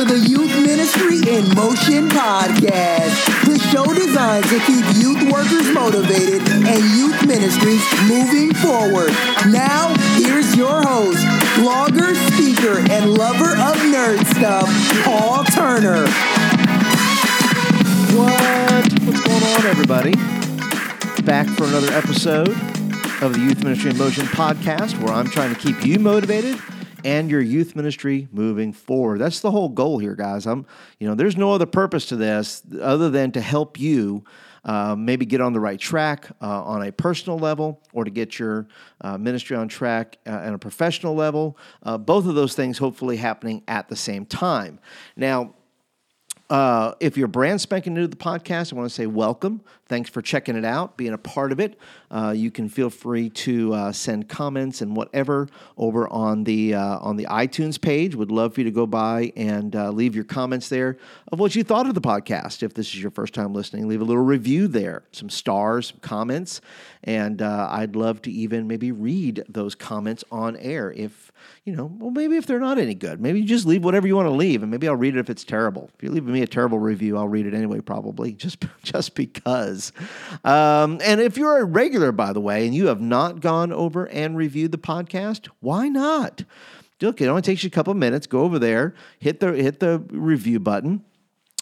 to the Youth Ministry in Motion podcast, the show designed to keep youth workers motivated and youth ministries moving forward. Now, here's your host, blogger, speaker, and lover of nerd stuff, Paul Turner. What? What's going on, everybody? Back for another episode of the Youth Ministry in Motion podcast, where I'm trying to keep you motivated and your youth ministry moving forward. That's the whole goal here, guys. I'm, you know, there's no other purpose to this other than to help you. Uh, maybe get on the right track uh, on a personal level or to get your uh, ministry on track uh, at a professional level. Uh, both of those things hopefully happening at the same time. Now, uh, if you're brand spanking new to the podcast, I want to say welcome. Thanks for checking it out, being a part of it. Uh, you can feel free to uh, send comments and whatever over on the uh, on the iTunes page. Would love for you to go by and uh, leave your comments there of what you thought of the podcast. If this is your first time listening, leave a little review there, some stars, some comments, and uh, I'd love to even maybe read those comments on air if you know, well, maybe if they're not any good, maybe you just leave whatever you want to leave, and maybe I'll read it if it's terrible. If you leave me a terrible review, I'll read it anyway, probably just just because. Um, and if you're a regular, by the way, and you have not gone over and reviewed the podcast, why not? Look, it only takes you a couple minutes. Go over there, hit the hit the review button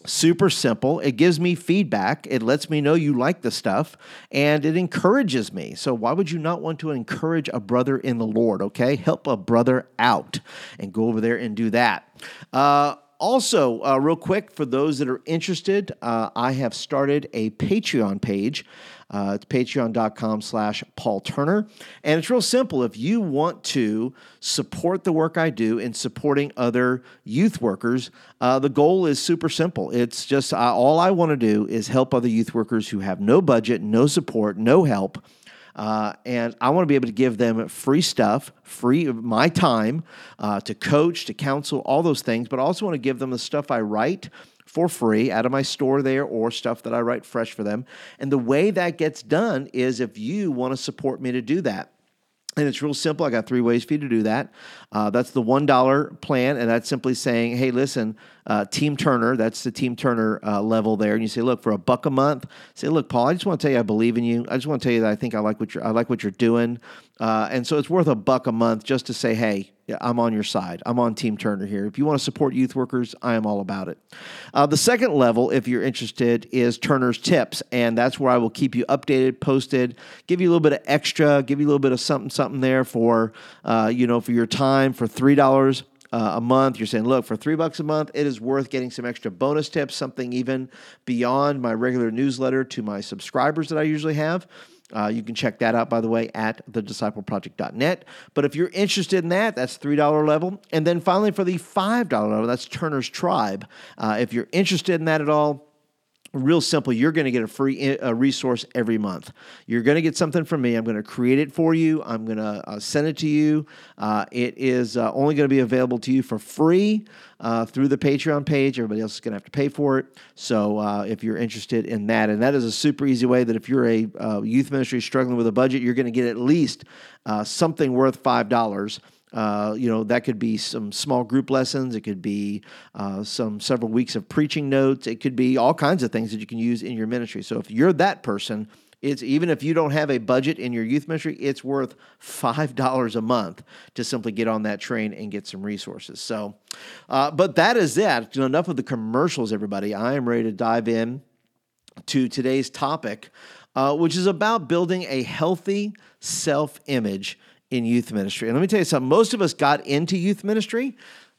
super simple. It gives me feedback. It lets me know you like the stuff and it encourages me. So, why would you not want to encourage a brother in the Lord? Okay. Help a brother out and go over there and do that. Uh, also, uh, real quick, for those that are interested, uh, I have started a Patreon page. Uh, it's patreon.com slash Paul Turner. And it's real simple. If you want to support the work I do in supporting other youth workers, uh, the goal is super simple. It's just uh, all I want to do is help other youth workers who have no budget, no support, no help. Uh, and I want to be able to give them free stuff, free my time uh, to coach, to counsel, all those things. But I also want to give them the stuff I write for free out of my store there or stuff that I write fresh for them. And the way that gets done is if you want to support me to do that. And it's real simple. I got three ways for you to do that. Uh, that's the $1 plan. And that's simply saying, hey, listen, uh, Team Turner, that's the Team Turner uh, level there. And you say, look, for a buck a month, say, look, Paul, I just want to tell you I believe in you. I just want to tell you that I think I like what you're, I like what you're doing. Uh, and so it's worth a buck a month just to say, hey, I'm on your side. I'm on Team Turner here. If you want to support youth workers, I am all about it. Uh, the second level, if you're interested, is Turner's Tips, and that's where I will keep you updated, posted, give you a little bit of extra, give you a little bit of something, something there for, uh, you know, for your time for three dollars. Uh, a month, you're saying, look, for three bucks a month, it is worth getting some extra bonus tips, something even beyond my regular newsletter to my subscribers that I usually have. Uh, you can check that out, by the way, at thediscipleproject.net. But if you're interested in that, that's $3 level. And then finally, for the $5 level, that's Turner's Tribe. Uh, if you're interested in that at all, real simple. You're going to get a free a resource every month. You're going to get something from me. I'm going to create it for you. I'm going to uh, send it to you. Uh, it is uh, only going to be available to you for free uh, through the patreon page. Everybody else is going to have to pay for it. So uh, if you're interested in that and that is a super easy way that if you're a uh, youth ministry struggling with a budget you're going to get at least something worth five dollars uh, you know, that could be some small group lessons. It could be uh, some several weeks of preaching notes. It could be all kinds of things that you can use in your ministry. So if you're that person, it's even if you don't have a budget in your youth ministry, it's worth five dollars a month to simply get on that train and get some resources. So, uh, but that is that. Enough of the commercials, everybody. I am ready to dive in to today's topic, uh, which is about building a healthy self image in youth ministry. And let me tell you something most of us got into youth ministry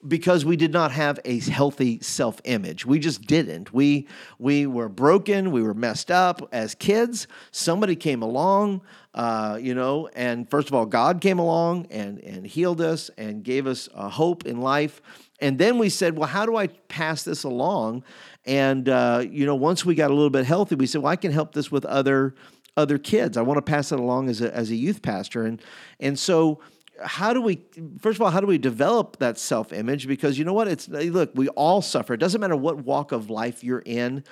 because we did not have a healthy self-image. We just didn't. We we were broken. We were messed up as kids. Somebody came along, uh, you know, and first of all, God came along and and healed us and gave us a hope in life. And then we said, well, how do I pass this along? And uh, you know, once we got a little bit healthy, we said, well, I can help this with other other kids. I want to pass it along as a, as a youth pastor. And, and so, how do we, first of all, how do we develop that self image? Because you know what? It's, look, we all suffer. It doesn't matter what walk of life you're in.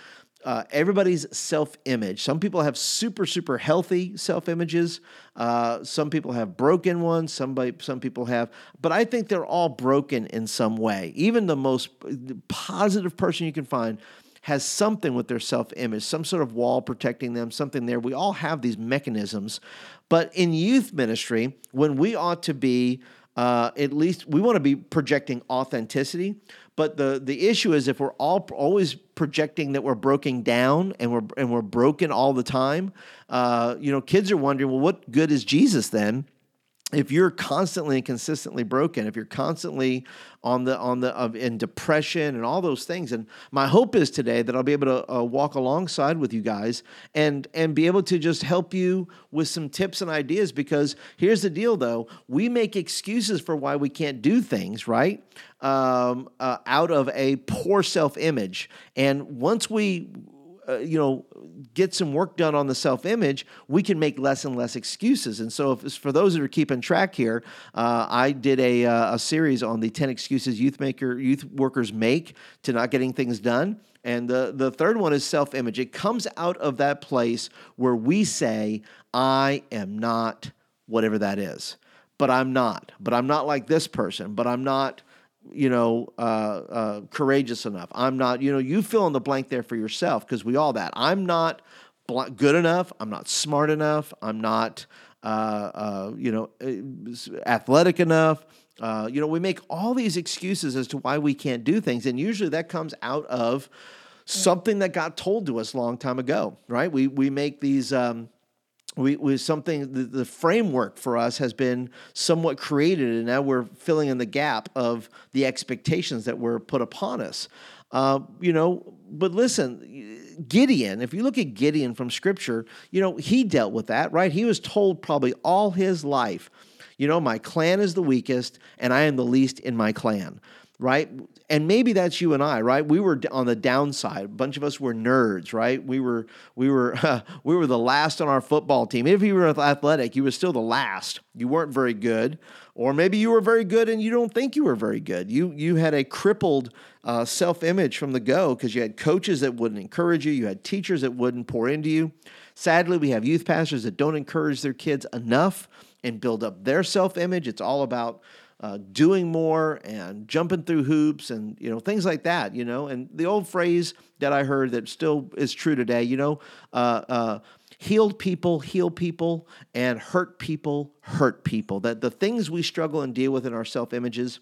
uh, everybody's self image. Some people have super, super healthy self images. Uh, some people have broken ones. Somebody, some people have, but I think they're all broken in some way. Even the most positive person you can find has something with their self image, some sort of wall protecting them, something there. We all have these mechanisms. But in youth ministry, when we ought to be, uh, at least we want to be projecting authenticity, but the the issue is if we're all always projecting that we're broken down and we're and we're broken all the time, uh, you know, kids are wondering, well, what good is Jesus then? If you're constantly and consistently broken, if you're constantly on the on the of in depression and all those things, and my hope is today that I'll be able to uh, walk alongside with you guys and and be able to just help you with some tips and ideas. Because here's the deal, though, we make excuses for why we can't do things right um, uh, out of a poor self image, and once we uh, you know, get some work done on the self image, we can make less and less excuses. And so, if, for those that are keeping track here, uh, I did a, uh, a series on the 10 excuses youth maker youth workers make to not getting things done. And the, the third one is self image. It comes out of that place where we say, I am not whatever that is. But I'm not. But I'm not like this person. But I'm not you know, uh, uh, courageous enough. I'm not, you know, you fill in the blank there for yourself because we all that. I'm not bl- good enough. I'm not smart enough. I'm not, uh, uh you know, uh, athletic enough. Uh, you know, we make all these excuses as to why we can't do things, and usually that comes out of something that got told to us a long time ago, right? We we make these. Um, we, we something the, the, framework for us has been somewhat created and now we're filling in the gap of the expectations that were put upon us. Uh, you know but listen gideon if you look at gideon from scripture you know he dealt with that right? He was told probably all his life you know my clan is the weakest and i am the least in my clan right? And maybe that's you and I, right? We were on the downside. A bunch of us were nerds, right? We were we were uh, we were the last on our football team. If you were athletic, you were still the last. You weren't very good, or maybe you were very good and you don't think you were very good. You you had a crippled uh, self image from the go because you had coaches that wouldn't encourage you. You had teachers that wouldn't pour into you. Sadly, we have youth pastors that don't encourage their kids enough and build up their self image. It's all about uh, doing more and jumping through hoops and you know things like that you know? And the old phrase that i heard that still is true today you know uh, uh, healed people heal people and hurt people hurt people. That the things we struggle and deal with in our self images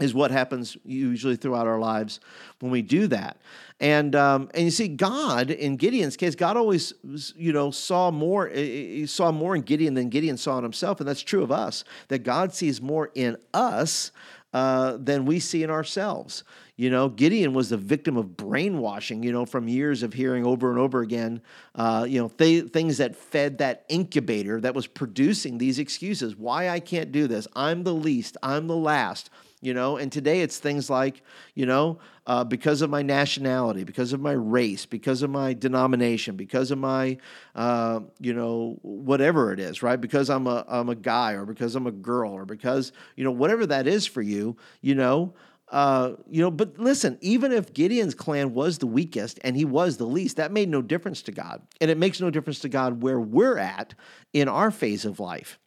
is what happens usually throughout our lives when we do that. And um, and you see, God in Gideon's case, God always you know saw more. He saw more in Gideon than Gideon saw in himself, and that's true of us. That God sees more in us uh, than we see in ourselves. You know, Gideon was the victim of brainwashing, you know, from years of hearing over and over again, uh, you know, th- things that fed that incubator that was producing these excuses. Why I can't do this. I'm the least. I'm the last you know and today it's things like you know uh, because of my nationality because of my race because of my denomination because of my uh, you know whatever it is right because i'm a i'm a guy or because i'm a girl or because you know whatever that is for you you know uh, you know, but listen, even if Gideon's clan was the weakest and he was the least, that made no difference to God. And it makes no difference to God where we're at in our phase of life.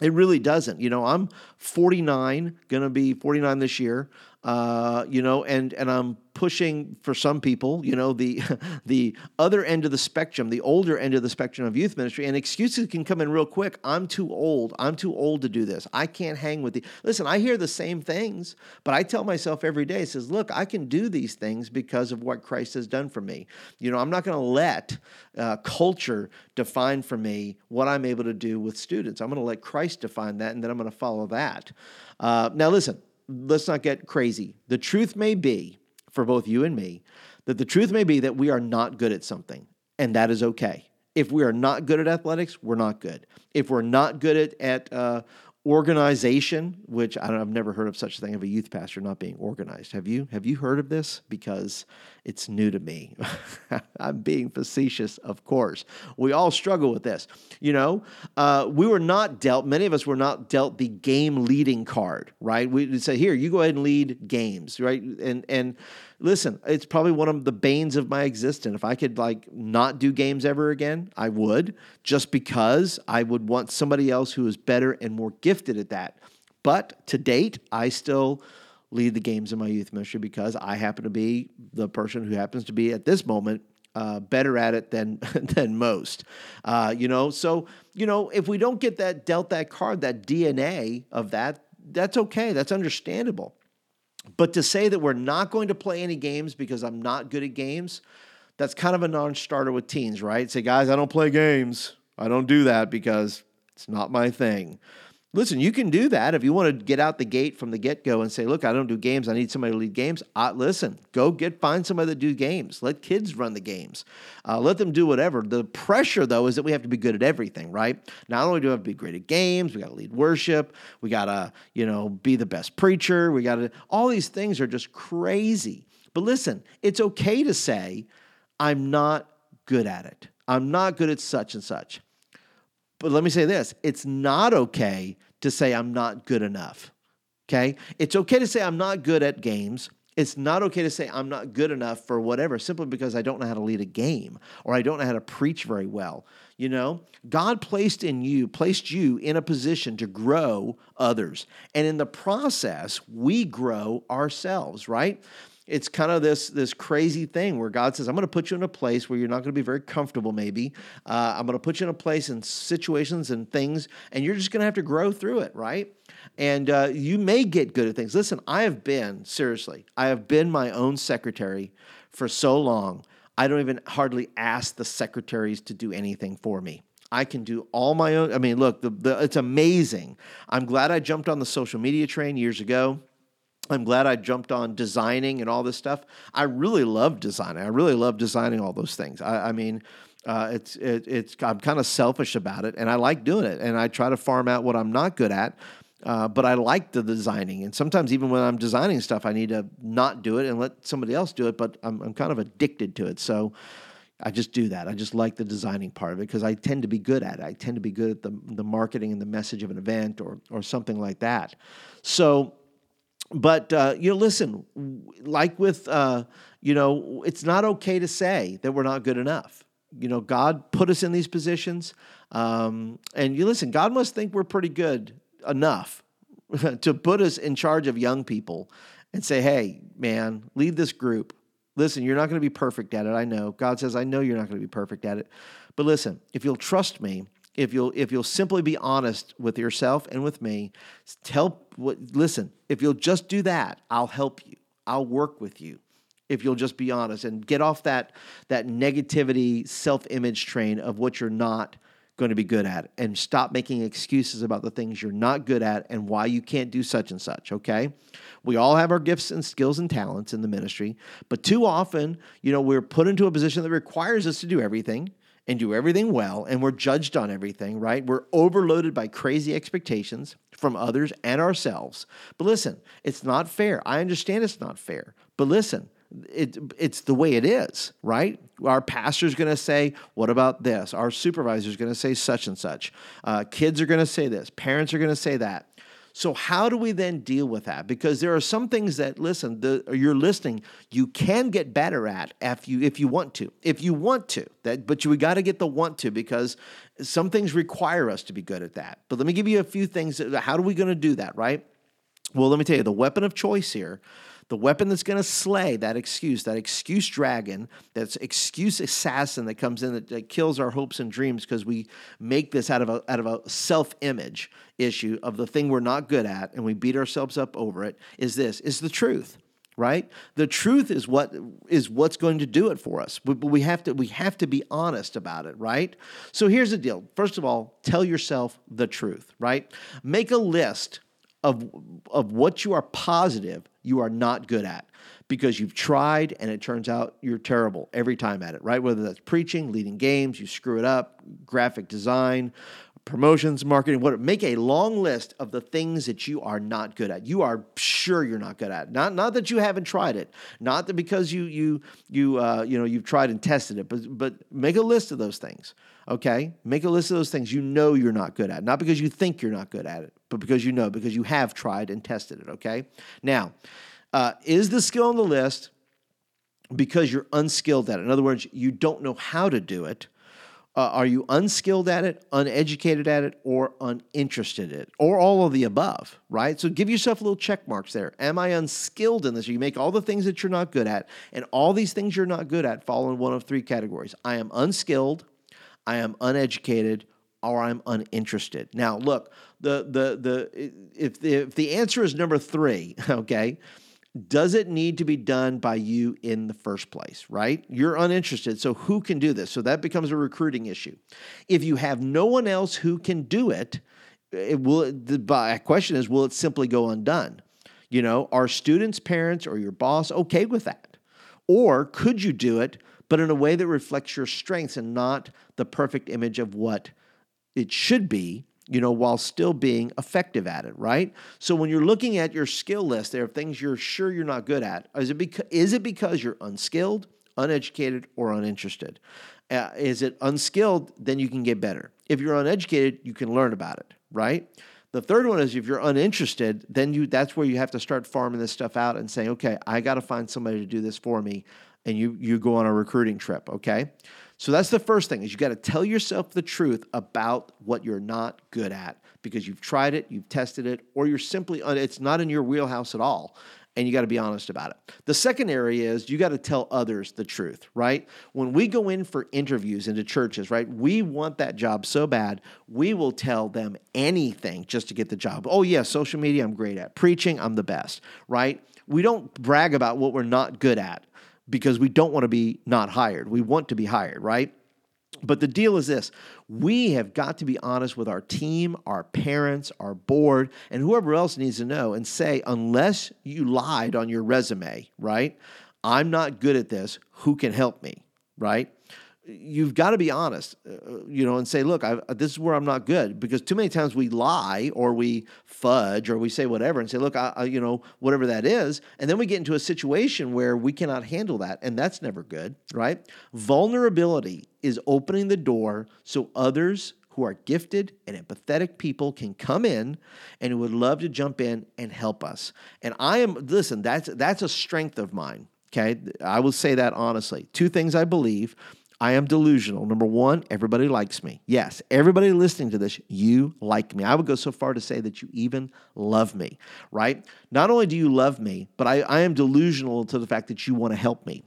It really doesn't. You know, I'm 49, going to be 49 this year. Uh, you know, and and I'm pushing for some people, you know, the the other end of the spectrum, the older end of the spectrum of youth ministry, and excuses can come in real quick. I'm too old. I'm too old to do this. I can't hang with the. Listen, I hear the same things, but I tell myself every day, says, look, I can do these things because of what Christ has done for me. You know, I'm not going to let uh, culture define for me what I'm able to do with students. I'm going to let Christ define that, and then I'm going to follow that. Uh, now, listen let's not get crazy. The truth may be, for both you and me, that the truth may be that we are not good at something, and that is okay. If we are not good at athletics, we're not good. If we're not good at, at uh, organization, which I don't, I've never heard of such a thing of a youth pastor not being organized. Have you? Have you heard of this? Because it's new to me. I'm being facetious, of course. We all struggle with this. You know, uh, we were not dealt. Many of us were not dealt the game leading card. Right? We say, here, you go ahead and lead games. Right? And and listen, it's probably one of the banes of my existence. If I could like not do games ever again, I would, just because I would want somebody else who is better and more gifted at that. But to date, I still lead the games in my youth ministry because I happen to be the person who happens to be at this moment uh, better at it than than most. Uh, you know, so you know if we don't get that dealt that card, that DNA of that, that's okay. That's understandable. But to say that we're not going to play any games because I'm not good at games, that's kind of a non starter with teens, right? Say, guys, I don't play games. I don't do that because it's not my thing. Listen, you can do that if you want to get out the gate from the get go and say, "Look, I don't do games. I need somebody to lead games." Uh, listen, go get find somebody that do games. Let kids run the games. Uh, let them do whatever. The pressure, though, is that we have to be good at everything. Right? Not only do we have to be great at games, we got to lead worship. We got to, you know, be the best preacher. We got to. All these things are just crazy. But listen, it's okay to say, "I'm not good at it. I'm not good at such and such." But let me say this it's not okay to say I'm not good enough. Okay? It's okay to say I'm not good at games. It's not okay to say I'm not good enough for whatever simply because I don't know how to lead a game or I don't know how to preach very well. You know, God placed in you, placed you in a position to grow others. And in the process, we grow ourselves, right? It's kind of this this crazy thing where God says, "I'm going to put you in a place where you're not going to be very comfortable. Maybe uh, I'm going to put you in a place and situations and things, and you're just going to have to grow through it, right? And uh, you may get good at things. Listen, I have been seriously, I have been my own secretary for so long. I don't even hardly ask the secretaries to do anything for me. I can do all my own. I mean, look, the, the, it's amazing. I'm glad I jumped on the social media train years ago. I'm glad I jumped on designing and all this stuff. I really love designing. I really love designing all those things. I, I mean, uh, it's it, it's I'm kind of selfish about it, and I like doing it. And I try to farm out what I'm not good at. Uh, but I like the designing, and sometimes even when I'm designing stuff, I need to not do it and let somebody else do it. But I'm I'm kind of addicted to it, so. I just do that. I just like the designing part of it because I tend to be good at it. I tend to be good at the, the marketing and the message of an event or or something like that. So but uh, you know, listen, like with uh, you know, it's not okay to say that we're not good enough. You know, God put us in these positions, um, and you listen. God must think we're pretty good enough to put us in charge of young people and say, "Hey, man, lead this group." Listen, you're not going to be perfect at it. I know. God says, "I know you're not going to be perfect at it." But listen, if you'll trust me, if you'll if you'll simply be honest with yourself and with me, tell what listen, if you'll just do that, I'll help you. I'll work with you. If you'll just be honest and get off that that negativity self-image train of what you're not going to be good at and stop making excuses about the things you're not good at and why you can't do such and such, okay? We all have our gifts and skills and talents in the ministry, but too often, you know, we're put into a position that requires us to do everything and do everything well, and we're judged on everything, right? We're overloaded by crazy expectations from others and ourselves. But listen, it's not fair. I understand it's not fair. But listen, it, it's the way it is, right? Our pastor's going to say, What about this? Our supervisor's going to say such and such. Uh, kids are going to say this. Parents are going to say that. So how do we then deal with that? Because there are some things that listen, the, you're listening, you can get better at if you if you want to. If you want to, that but you we got to get the want to because some things require us to be good at that. But let me give you a few things. How are we going to do that, right? Well, let me tell you, the weapon of choice here the weapon that's going to slay that excuse, that excuse dragon, that excuse assassin that comes in that, that kills our hopes and dreams because we make this out of a out of a self image issue of the thing we're not good at and we beat ourselves up over it. Is this is the truth? right the truth is what is what's going to do it for us but we have to we have to be honest about it right so here's the deal first of all tell yourself the truth right make a list of, of what you are positive you are not good at because you've tried and it turns out you're terrible every time at it, right? Whether that's preaching, leading games, you screw it up, graphic design, promotions, marketing, what make a long list of the things that you are not good at. You are sure you're not good at. Not not that you haven't tried it, not that because you you you uh, you know you've tried and tested it, but but make a list of those things. Okay, make a list of those things you know you're not good at, not because you think you're not good at it, but because you know because you have tried and tested it. Okay, now uh, is the skill on the list because you're unskilled at it? In other words, you don't know how to do it uh, are you unskilled at it, uneducated at it, or uninterested in it, or all of the above, right? So give yourself little check marks there. Am I unskilled in this? You make all the things that you're not good at, and all these things you're not good at fall in one of three categories. I am unskilled, I am uneducated, or I'm uninterested. Now, look, the the the if the, if the answer is number three, okay, does it need to be done by you in the first place, right? You're uninterested, so who can do this? So that becomes a recruiting issue. If you have no one else who can do it, it will the question is will it simply go undone? You know, are students, parents, or your boss okay with that? Or could you do it, but in a way that reflects your strengths and not the perfect image of what it should be you know, while still being effective at it, right? So when you're looking at your skill list, there are things you're sure you're not good at. Is it because, is it because you're unskilled, uneducated, or uninterested? Uh, is it unskilled? Then you can get better. If you're uneducated, you can learn about it, right? The third one is if you're uninterested, then you that's where you have to start farming this stuff out and saying, okay, I got to find somebody to do this for me, and you you go on a recruiting trip, okay? So that's the first thing is you got to tell yourself the truth about what you're not good at because you've tried it, you've tested it, or you're simply it's not in your wheelhouse at all and you got to be honest about it. The second area is you got to tell others the truth, right? When we go in for interviews into churches, right? We want that job so bad, we will tell them anything just to get the job. Oh yeah, social media I'm great at. Preaching I'm the best, right? We don't brag about what we're not good at because we don't want to be not hired. We want to be hired, right? But the deal is this we have got to be honest with our team, our parents, our board, and whoever else needs to know and say, unless you lied on your resume, right? I'm not good at this. Who can help me, right? You've got to be honest, uh, you know, and say, look, I, this is where I'm not good because too many times we lie or we fudge or we say whatever and say, look, I, I, you know, whatever that is, and then we get into a situation where we cannot handle that, and that's never good, right? Vulnerability is opening the door so others who are gifted and empathetic people can come in and who would love to jump in and help us. And I am listen, that's that's a strength of mine. Okay, I will say that honestly. Two things I believe I am delusional. Number one, everybody likes me. Yes, everybody listening to this, you like me. I would go so far to say that you even love me, right? Not only do you love me, but I, I am delusional to the fact that you want to help me.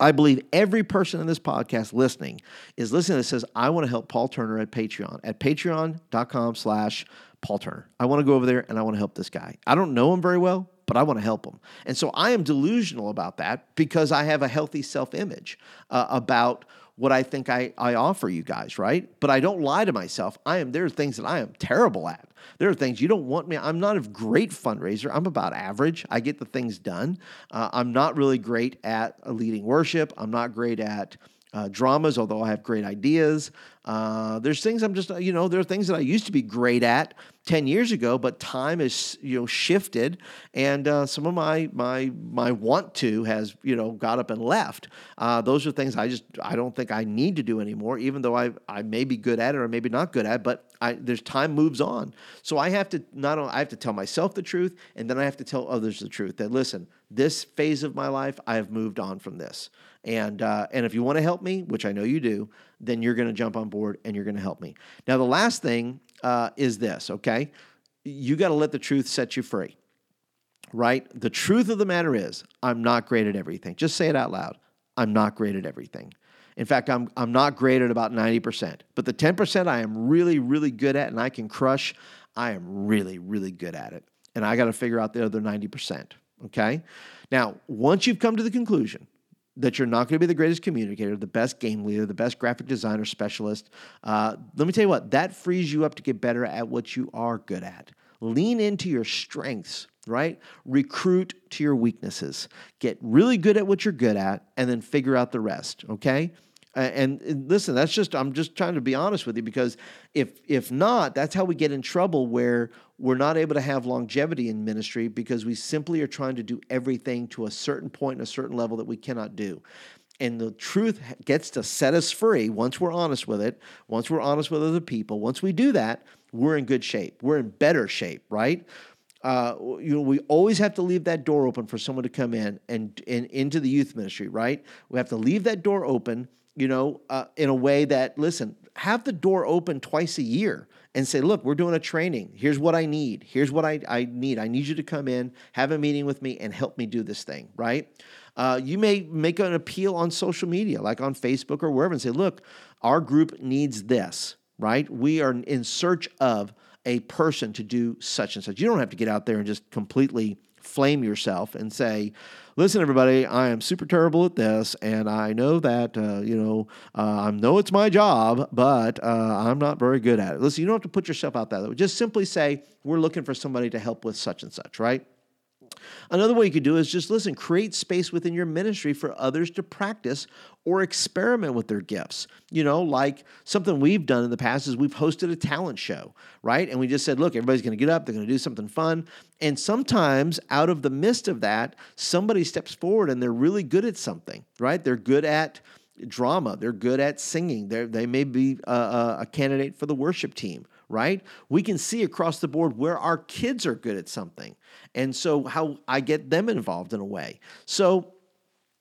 I believe every person in this podcast listening is listening that says, I want to help Paul Turner at Patreon, at patreon.com slash Paul Turner. I want to go over there and I want to help this guy. I don't know him very well, but I want to help them. And so I am delusional about that because I have a healthy self image uh, about what I think I, I offer you guys, right? But I don't lie to myself. I am there are things that I am terrible at. There are things you don't want me. I'm not a great fundraiser. I'm about average. I get the things done. Uh, I'm not really great at leading worship. I'm not great at uh, dramas, although I have great ideas. Uh, there's things I'm just, you know, there are things that I used to be great at 10 years ago, but time has, you know, shifted. And uh, some of my, my, my want to has, you know, got up and left. Uh, those are things I just, I don't think I need to do anymore, even though I, I may be good at it or maybe not good at it, but I, there's time moves on. So I have to not only, I have to tell myself the truth and then I have to tell others the truth that, listen, this phase of my life, I have moved on from this. And uh, and if you want to help me, which I know you do, then you're going to jump on board and you're going to help me. Now, the last thing uh, is this. Okay, you got to let the truth set you free. Right. The truth of the matter is, I'm not great at everything. Just say it out loud. I'm not great at everything. In fact, I'm, I'm not great at about 90%. But the 10% I am really, really good at and I can crush, I am really, really good at it. And I got to figure out the other 90%. Okay? Now, once you've come to the conclusion that you're not going to be the greatest communicator, the best game leader, the best graphic designer specialist. Uh, let me tell you what, that frees you up to get better at what you are good at. Lean into your strengths, right? Recruit to your weaknesses. Get really good at what you're good at and then figure out the rest, okay? And, and listen, that's just I'm just trying to be honest with you because if if not, that's how we get in trouble where we're not able to have longevity in ministry because we simply are trying to do everything to a certain point and a certain level that we cannot do and the truth gets to set us free once we're honest with it, once we're honest with other people, once we do that, we're in good shape. We're in better shape, right? Uh, you know, we always have to leave that door open for someone to come in and, and into the youth ministry, right? We have to leave that door open, you know, uh, in a way that, listen, have the door open twice a year and say, look, we're doing a training. Here's what I need. Here's what I, I need. I need you to come in, have a meeting with me, and help me do this thing, right? Uh, you may make an appeal on social media, like on Facebook or wherever, and say, look, our group needs this, right? We are in search of a person to do such and such. You don't have to get out there and just completely flame yourself and say, listen, everybody, I am super terrible at this, and I know that, uh, you know, uh, I know it's my job, but uh, I'm not very good at it. Listen, you don't have to put yourself out that way. Just simply say, we're looking for somebody to help with such and such, right? Another way you could do is just listen, create space within your ministry for others to practice or experiment with their gifts. You know, like something we've done in the past is we've hosted a talent show, right? And we just said, look, everybody's going to get up, they're going to do something fun. And sometimes out of the midst of that, somebody steps forward and they're really good at something, right? They're good at drama, they're good at singing, they they may be a, a candidate for the worship team, right? We can see across the board where our kids are good at something. And so, how I get them involved in a way. So,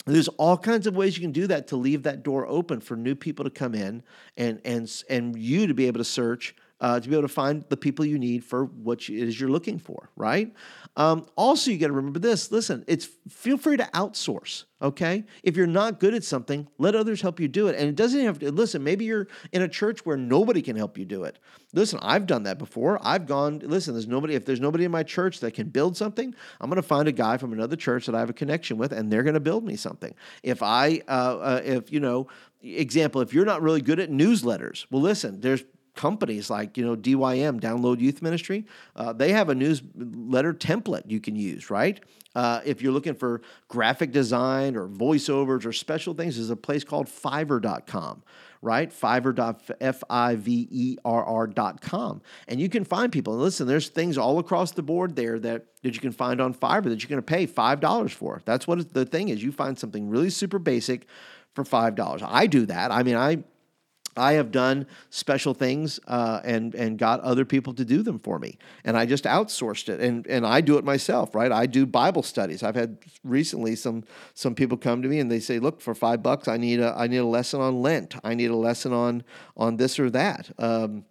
there's all kinds of ways you can do that to leave that door open for new people to come in and and and you to be able to search uh, to be able to find the people you need for what it is you're looking for, right? Um, also, you got to remember this. Listen, it's feel free to outsource. Okay, if you're not good at something, let others help you do it. And it doesn't have to. Listen, maybe you're in a church where nobody can help you do it. Listen, I've done that before. I've gone. Listen, there's nobody. If there's nobody in my church that can build something, I'm going to find a guy from another church that I have a connection with, and they're going to build me something. If I, uh, uh, if you know, example, if you're not really good at newsletters, well, listen, there's companies like you know DYM Download Youth Ministry. Uh, they have a newsletter template you can use, right? Uh, if you're looking for graphic design or voiceovers or special things, there's a place called Fiverr.com, right? Fiverr.f-i-v-e-r-r.com, and you can find people. And listen, there's things all across the board there that that you can find on Fiverr that you're going to pay five dollars for. That's what the thing is. You find something really super basic for five dollars. I do that. I mean, I I have done special things uh, and and got other people to do them for me, and I just outsourced it, and and I do it myself, right? I do Bible studies. I've had recently some some people come to me and they say, "Look, for five bucks, I need a I need a lesson on Lent. I need a lesson on on this or that." Um,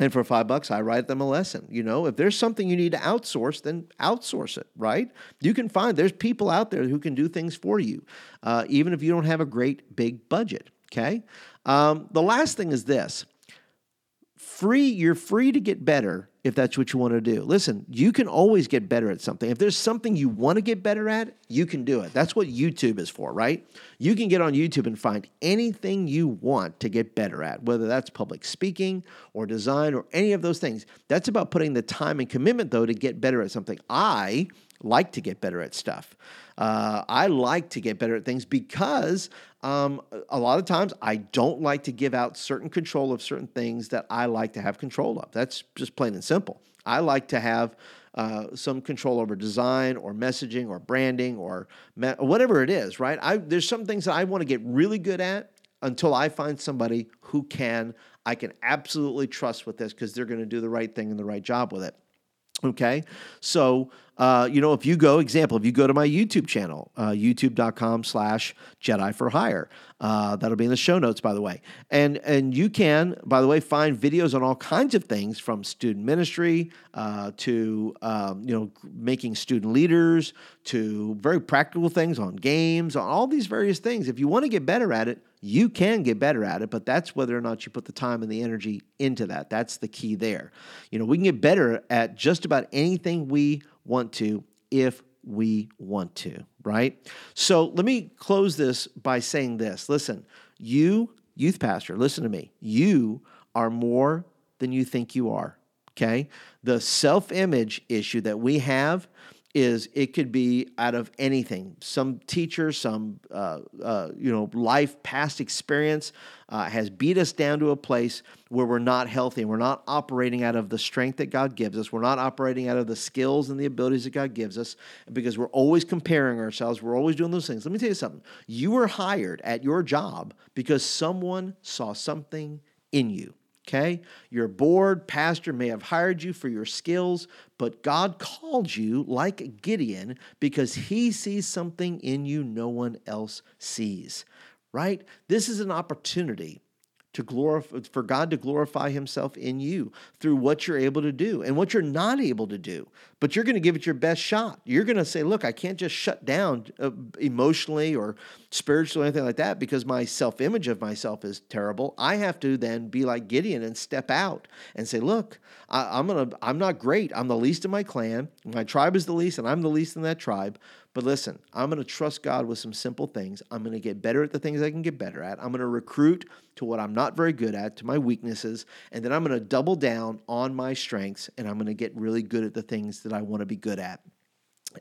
and for five bucks, I write them a lesson. You know, if there's something you need to outsource, then outsource it, right? You can find there's people out there who can do things for you, uh, even if you don't have a great big budget. Okay. Um, the last thing is this. Free you're free to get better if that's what you want to do. Listen you can always get better at something. If there's something you want to get better at you can do it. That's what youtube is for right? You can get on youtube and find anything you want to get better at whether that's public speaking or design or any of those things. That's about putting the time and commitment though to get better at something. I like to get better at stuff uh, I like to get better at things because um, a lot of times I don't like to give out certain control of certain things that I like to have control of. That's just plain and simple. I like to have uh, some control over design or messaging or branding or me- whatever it is, right? I, there's some things that I want to get really good at until I find somebody who can, I can absolutely trust with this because they're going to do the right thing and the right job with it. Okay. So, uh, you know, if you go, example, if you go to my YouTube channel, uh, youtube.com slash Jedi for Hire, uh, that'll be in the show notes, by the way. And, and you can, by the way, find videos on all kinds of things from student ministry uh, to, um, you know, making student leaders to very practical things on games, on all these various things. If you want to get better at it, you can get better at it, but that's whether or not you put the time and the energy into that. That's the key there. You know, we can get better at just about anything we want to if we want to, right? So let me close this by saying this. Listen, you, youth pastor, listen to me. You are more than you think you are, okay? The self image issue that we have is it could be out of anything. Some teacher, some uh, uh, you know life past experience uh, has beat us down to a place where we're not healthy. We're not operating out of the strength that God gives us. We're not operating out of the skills and the abilities that God gives us because we're always comparing ourselves. We're always doing those things. Let me tell you something. You were hired at your job because someone saw something in you. Okay? Your board, pastor may have hired you for your skills, but God called you like Gideon because he sees something in you no one else sees, right? This is an opportunity to glorify for God to glorify himself in you through what you're able to do and what you're not able to do but you're going to give it your best shot you're going to say look I can't just shut down uh, emotionally or spiritually or anything like that because my self-image of myself is terrible I have to then be like Gideon and step out and say look I, I'm going to I'm not great I'm the least in my clan my tribe is the least and I'm the least in that tribe but listen, I'm going to trust God with some simple things. I'm going to get better at the things I can get better at. I'm going to recruit to what I'm not very good at, to my weaknesses, and then I'm going to double down on my strengths and I'm going to get really good at the things that I want to be good at.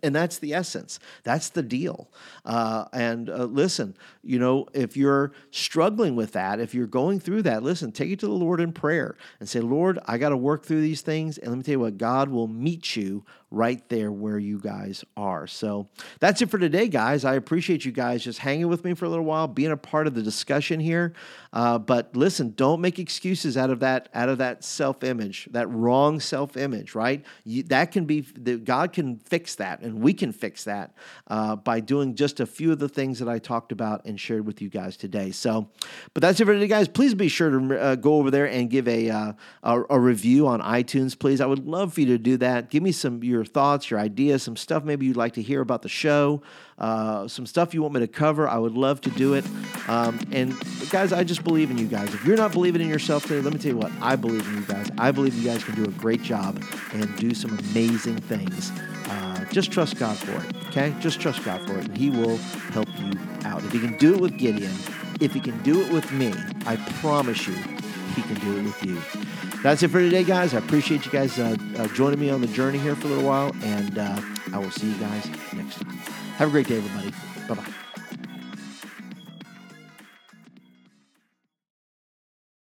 And that's the essence. That's the deal. Uh, and uh, listen, you know, if you're struggling with that, if you're going through that, listen, take it to the Lord in prayer and say, Lord, I got to work through these things. And let me tell you what, God will meet you right there where you guys are. So that's it for today, guys. I appreciate you guys just hanging with me for a little while, being a part of the discussion here. Uh, but listen, don't make excuses out of that out of that self image, that wrong self image. Right? You, that can be God can fix that, and we can fix that uh, by doing just a few of the things that I talked about and shared with you guys today. So, but that's it for today, guys. Please be sure to uh, go over there and give a, uh, a a review on iTunes, please. I would love for you to do that. Give me some your your thoughts, your ideas, some stuff maybe you'd like to hear about the show, uh, some stuff you want me to cover. I would love to do it. Um, and guys, I just believe in you guys. If you're not believing in yourself today, let me tell you what, I believe in you guys. I believe you guys can do a great job and do some amazing things. Uh, just trust God for it, okay? Just trust God for it, and He will help you out. If He can do it with Gideon, if He can do it with me, I promise you, He can do it with you. That's it for today, guys. I appreciate you guys uh, uh, joining me on the journey here for a little while, and uh, I will see you guys next time. Have a great day, everybody. Bye bye.